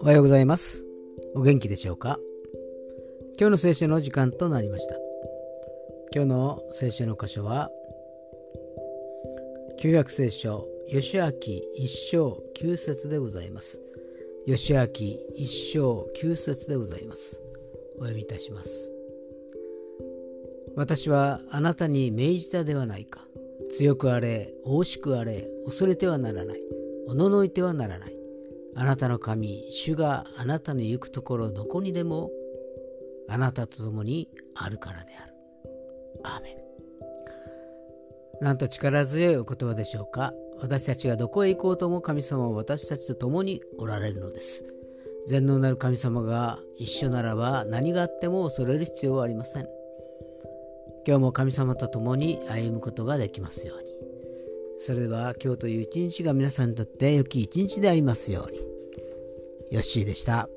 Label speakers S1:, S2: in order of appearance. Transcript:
S1: おはようございます。お元気でしょうか？今日の聖書の時間となりました。今日の聖書の箇所は、旧約聖書、吉明一章九節でございます。吉明一章九節でございます。お読みいたします。私はあなたに命じたではないか。強くあれ、大しくあれ、恐れてはならない。おののいてはならない。あなたの神、主があなたの行くところどこにでもあなたと共にあるからである。アーメン。なんと力強いお言葉でしょうか。私たちがどこへ行こうとも神様は私たちと共におられるのです。全能なる神様が一緒ならば何があっても恐れる必要はありません。今日も神様と共に歩むことができますように。それでは今日という一日が皆さんにとって良き一日でありますように。ヨッシーでした。